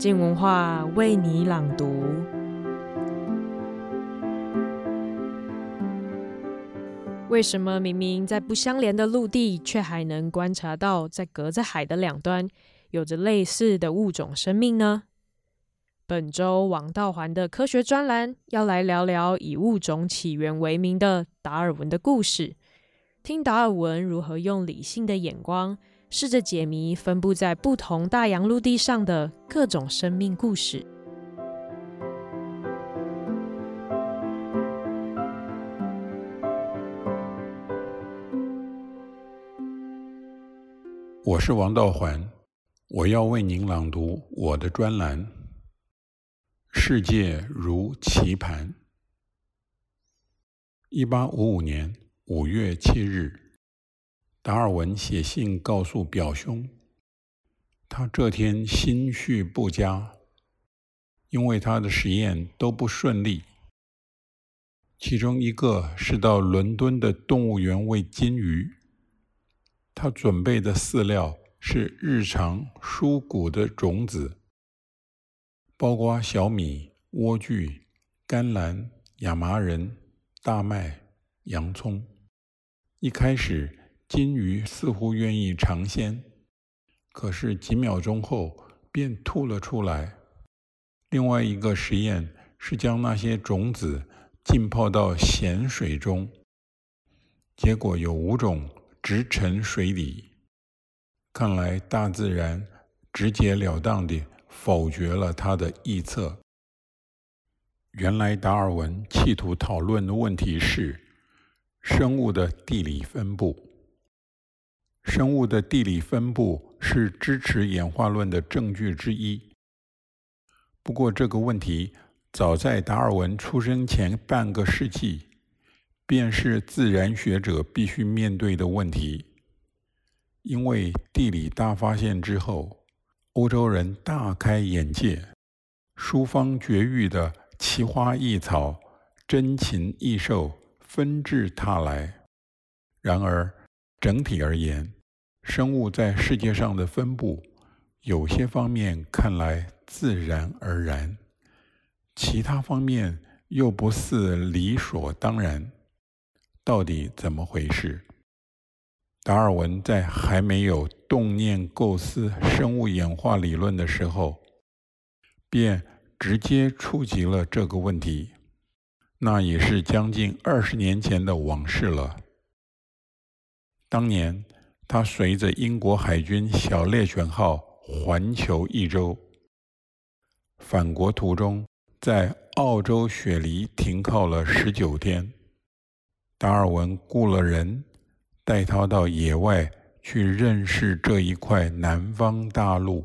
静文化为你朗读。为什么明明在不相连的陆地，却还能观察到在隔在海的两端，有着类似的物种生命呢？本周王道环的科学专栏要来聊聊以物种起源为名的达尔文的故事，听达尔文如何用理性的眼光，试着解谜分布在不同大洋陆地上的各种生命故事。我是王道环，我要为您朗读我的专栏《世界如棋盘》。一八五五年五月七日。达尔文写信告诉表兄，他这天心绪不佳，因为他的实验都不顺利。其中一个是到伦敦的动物园喂金鱼，他准备的饲料是日常蔬谷的种子，包括小米、莴苣、甘蓝、亚麻仁、大麦、洋葱。一开始。金鱼似乎愿意尝鲜，可是几秒钟后便吐了出来。另外一个实验是将那些种子浸泡到咸水中，结果有五种直沉水里。看来大自然直截了当地否决了他的臆测。原来达尔文企图讨论的问题是生物的地理分布。生物的地理分布是支持演化论的证据之一。不过，这个问题早在达尔文出生前半个世纪，便是自然学者必须面对的问题。因为地理大发现之后，欧洲人大开眼界，殊方绝域的奇花异草、珍禽异兽纷至沓来。然而，整体而言，生物在世界上的分布，有些方面看来自然而然，其他方面又不似理所当然。到底怎么回事？达尔文在还没有动念构思生物演化理论的时候，便直接触及了这个问题。那也是将近二十年前的往事了。当年，他随着英国海军小猎犬号环球一周，返国途中在澳洲雪梨停靠了十九天。达尔文雇了人带他到野外去认识这一块南方大陆，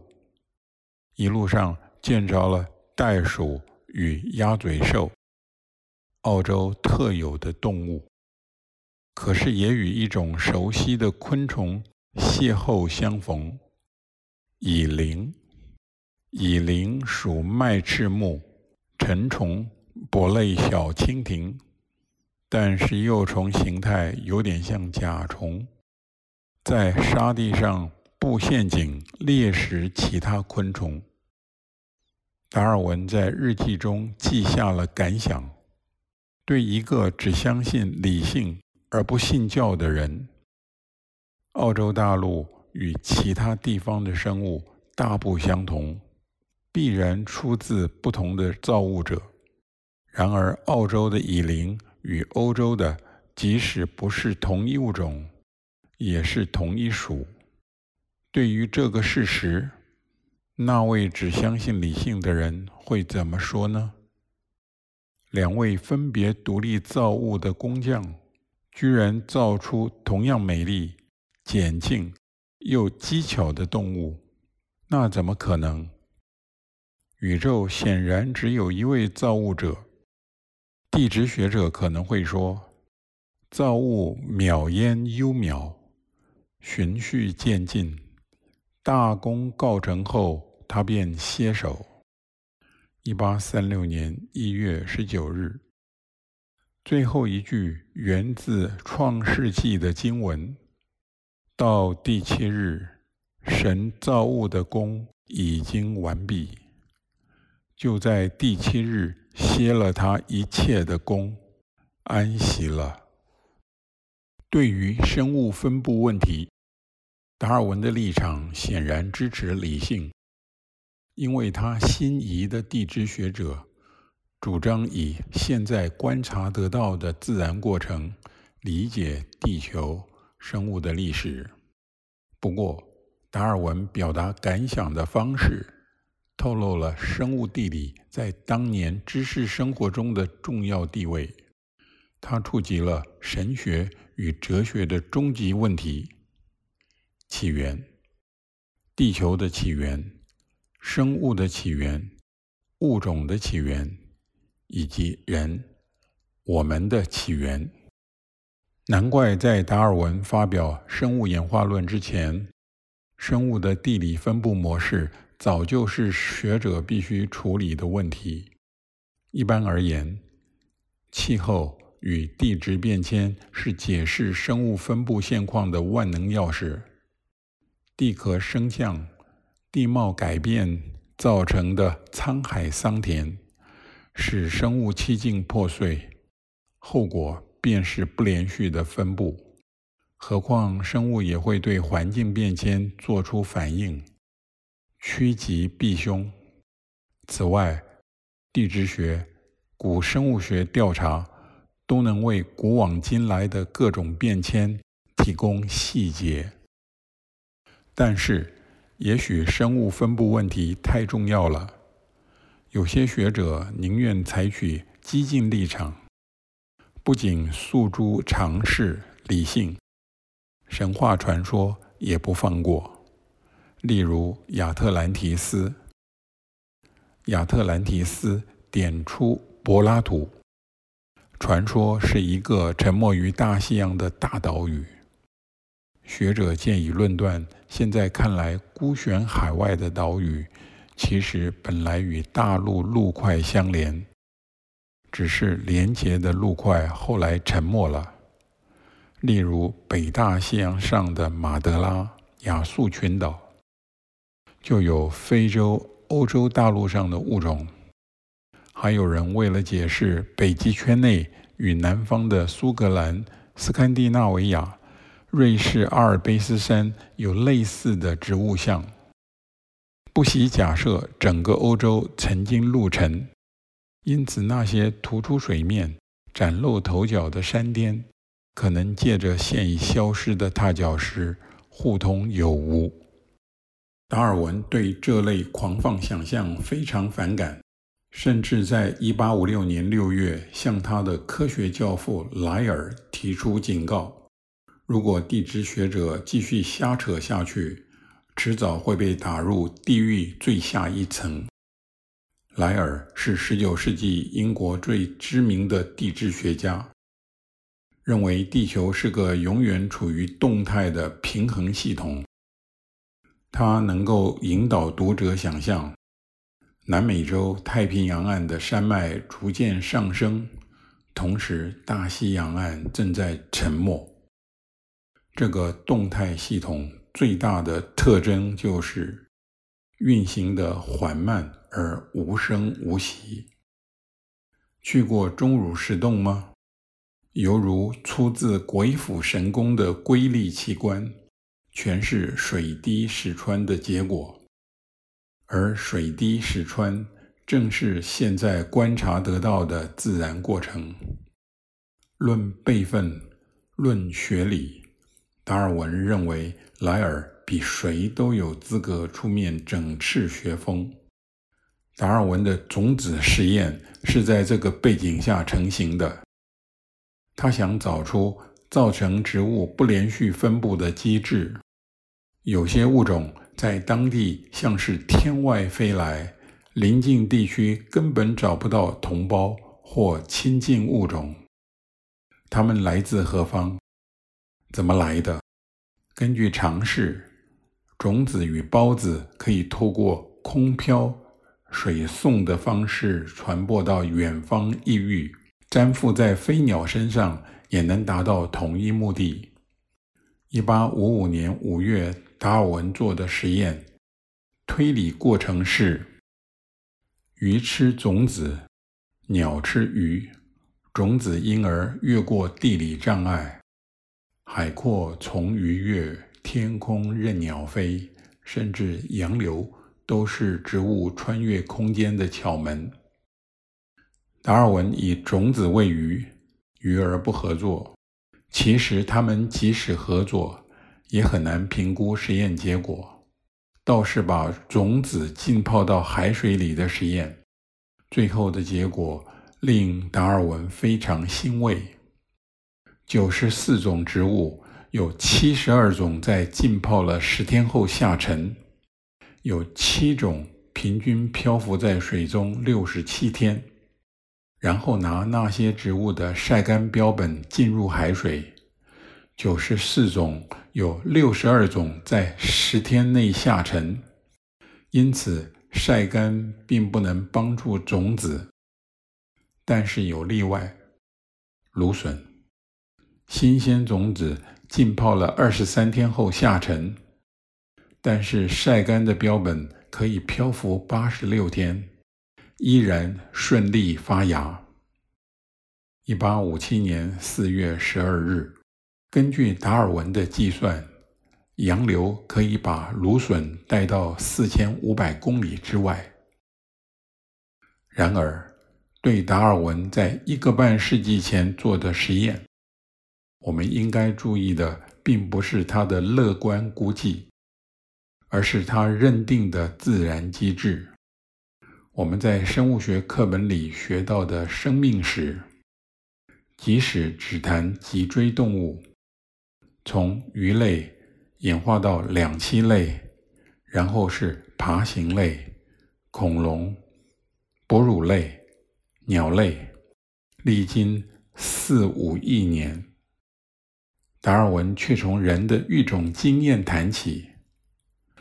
一路上见着了袋鼠与鸭嘴兽，澳洲特有的动物。可是也与一种熟悉的昆虫邂逅相逢，蚁蛉。蚁蛉属麦翅目成虫伯类小蜻蜓，但是幼虫形态有点像甲虫，在沙地上布陷阱猎食其他昆虫。达尔文在日记中记下了感想：对一个只相信理性。而不信教的人，澳洲大陆与其他地方的生物大不相同，必然出自不同的造物者。然而，澳洲的蚁灵与欧洲的，即使不是同一物种，也是同一属。对于这个事实，那位只相信理性的人会怎么说呢？两位分别独立造物的工匠。居然造出同样美丽、简净又机巧的动物，那怎么可能？宇宙显然只有一位造物者。地质学者可能会说，造物渺焉幽渺，循序渐进，大功告成后，他便歇手。一八三六年一月十九日。最后一句源自《创世纪》的经文：“到第七日，神造物的工已经完毕。”就在第七日歇了他一切的工，安息了。对于生物分布问题，达尔文的立场显然支持理性，因为他心仪的地质学者主张以现在观察得到的自然过程理解地球生物的历史。不过，达尔文表达感想的方式透露了生物地理在当年知识生活中的重要地位。他触及了神学与哲学的终极问题。起源、地球的起源、生物的起源、物种的起源，以及人、我们的起源。难怪在达尔文发表《生物演化论》之前，生物的地理分布模式早就是学者必须处理的问题。一般而言，气候与地质变迁是解释生物分布现况的万能钥匙。地壳升降、地貌改变造成的沧海桑田，使生物七境破碎，后果便是不连续的分布。何况生物也会对环境变迁做出反应，趋吉避凶。此外，地质学、古生物学调查都能为古往今来的各种变迁提供细节。但是，也许生物分布问题太重要了，有些学者宁愿采取激进立场，不仅诉诸常识理性，神话传说也不放过。例如亚特兰提斯，亚特兰提斯点出柏拉图，传说是一个沉没于大西洋的大岛屿。学者建议论断，现在看来孤悬海外的岛屿，其实本来与大陆陆块相连，只是连接的陆块后来沉没了。例如北大西洋上的马德拉、亚速群岛，就有非洲、欧洲大陆上的物种。还有人为了解释北极圈内与南方的苏格兰、斯堪的纳维亚。瑞士阿尔卑斯山有类似的植物相，不惜假设整个欧洲曾经陆沉，因此那些突出水面、崭露头角的山巅，可能借着现已消失的踏脚石互通有无。达尔文对这类狂放想象非常反感，甚至在1856年6月向他的科学教父莱尔提出警告。如果地质学者继续瞎扯下去，迟早会被打入地狱最下一层。莱尔是19世纪英国最知名的地质学家，认为地球是个永远处于动态的平衡系统。他能够引导读者想象，南美洲太平洋岸的山脉逐渐上升，同时大西洋岸正在沉没。这个动态系统最大的特征就是运行的缓慢而无声无息。去过钟乳石洞吗？犹如出自鬼斧神工的瑰丽奇观，全是水滴石穿的结果。而水滴石穿正是现在观察得到的自然过程。论辈分，论学理。达尔文认为，莱尔比谁都有资格出面整治学风。达尔文的种子实验是在这个背景下成型的。他想找出造成植物不连续分布的机制。有些物种在当地像是天外飞来，邻近地区根本找不到同胞或亲近物种。它们来自何方？怎么来的？根据常识，种子与孢子可以透过空飘、水送的方式传播到远方异域，粘附在飞鸟身上也能达到同一目的。一八五五年五月，达尔文做的实验，推理过程是：鱼吃种子，鸟吃鱼，种子因而越过地理障碍，海阔从鱼跃，天空任鸟飞，甚至洋流都是植物穿越空间的窍门。达尔文以种子喂鱼，鱼儿不合作。其实他们即使合作，也很难评估实验结果。倒是把种子浸泡到海水里的实验，最后的结果令达尔文非常欣慰：九十四种植物，有七十二种在浸泡了十天后下沉，有七种平均漂浮在水中六十七天。然后拿那些植物的晒干标本浸入海水，九十四种有六十二种在十天内下沉，因此晒干并不能帮助种子。但是有例外，芦笋，新鲜种子浸泡了二十三天后下沉，但是晒干的标本可以漂浮八十六天。依然顺利发芽。一八五七年四月十二日，根据达尔文的计算，洋流可以把芦笋带到四千五百公里之外。然而，对达尔文在一个半世纪前做的实验，我们应该注意的并不是他的乐观估计，而是他认定的自然机制。我们在生物学课本里学到的生命史，即使只谈脊椎动物，从鱼类演化到两栖类，然后是爬行类、恐龙、哺乳类、鸟类，历经四五亿年，达尔文却从人的育种经验谈起，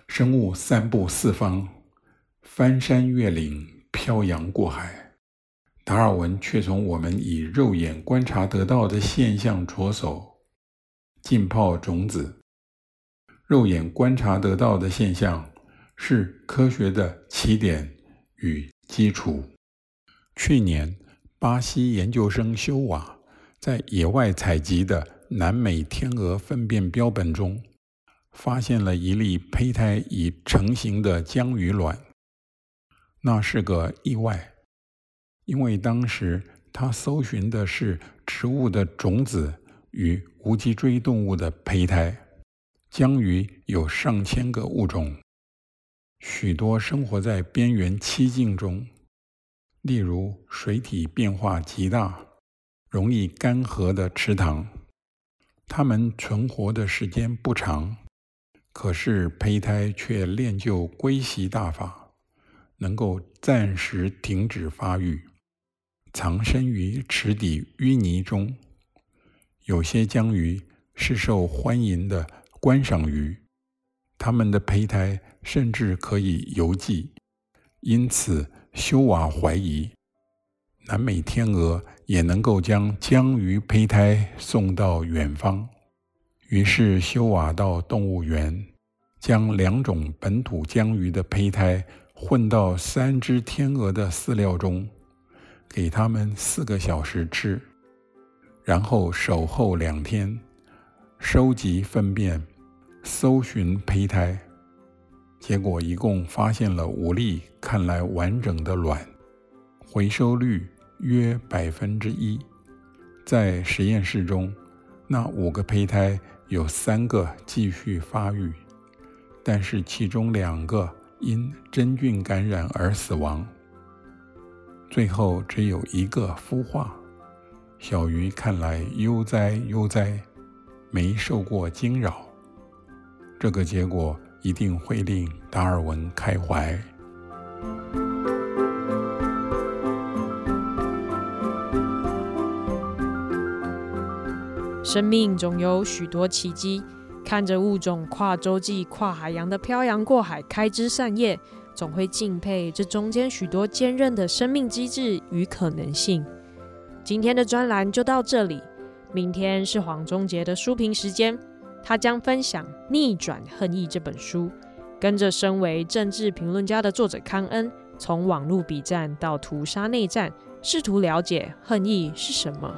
生物散布四方。翻山越岭，漂洋过海，达尔文却从我们以肉眼观察得到的现象着手，浸泡种子。肉眼观察得到的现象是科学的起点与基础。去年，巴西研究生修瓦在野外采集的南美天鹅粪便标本中，发现了一粒胚胎已成型的江鱼卵。那是个意外，因为当时他搜寻的是植物的种子与无脊椎动物的胚胎。江鱼有上千个物种，许多生活在边缘栖境中，例如水体变化极大、容易干涸的池塘。它们存活的时间不长，可是胚胎却练就龟息大法。能够暂时停止发育，藏身于池底淤泥中。有些江鱼是受欢迎的观赏鱼，它们的胚胎甚至可以邮寄。因此，修瓦怀疑南美天鹅也能够将江鱼胚胎送到远方。于是，修瓦到动物园，将两种本土江鱼的胚胎。混到三只天鹅的饲料中，给它们四个小时吃，然后守候两天，收集粪便，搜寻胚胎。结果一共发现了五粒看来完整的卵，回收率约百分之一。在实验室中，那五个胚胎有三个继续发育，但是其中两个。因真菌感染而死亡，最后只有一个孵化。小鱼看来悠哉悠哉，没受过惊扰。这个结果一定会令达尔文开怀。生命总有许多奇迹。看着物种跨洲际、跨海洋的漂洋过海、开枝散叶，总会敬佩这中间许多坚韧的生命机制与可能性。今天的专栏就到这里，明天是黄忠杰的书评时间，他将分享《逆转恨意》这本书，跟着身为政治评论家的作者康恩从网络笔战到屠杀内战，试图了解恨意是什么。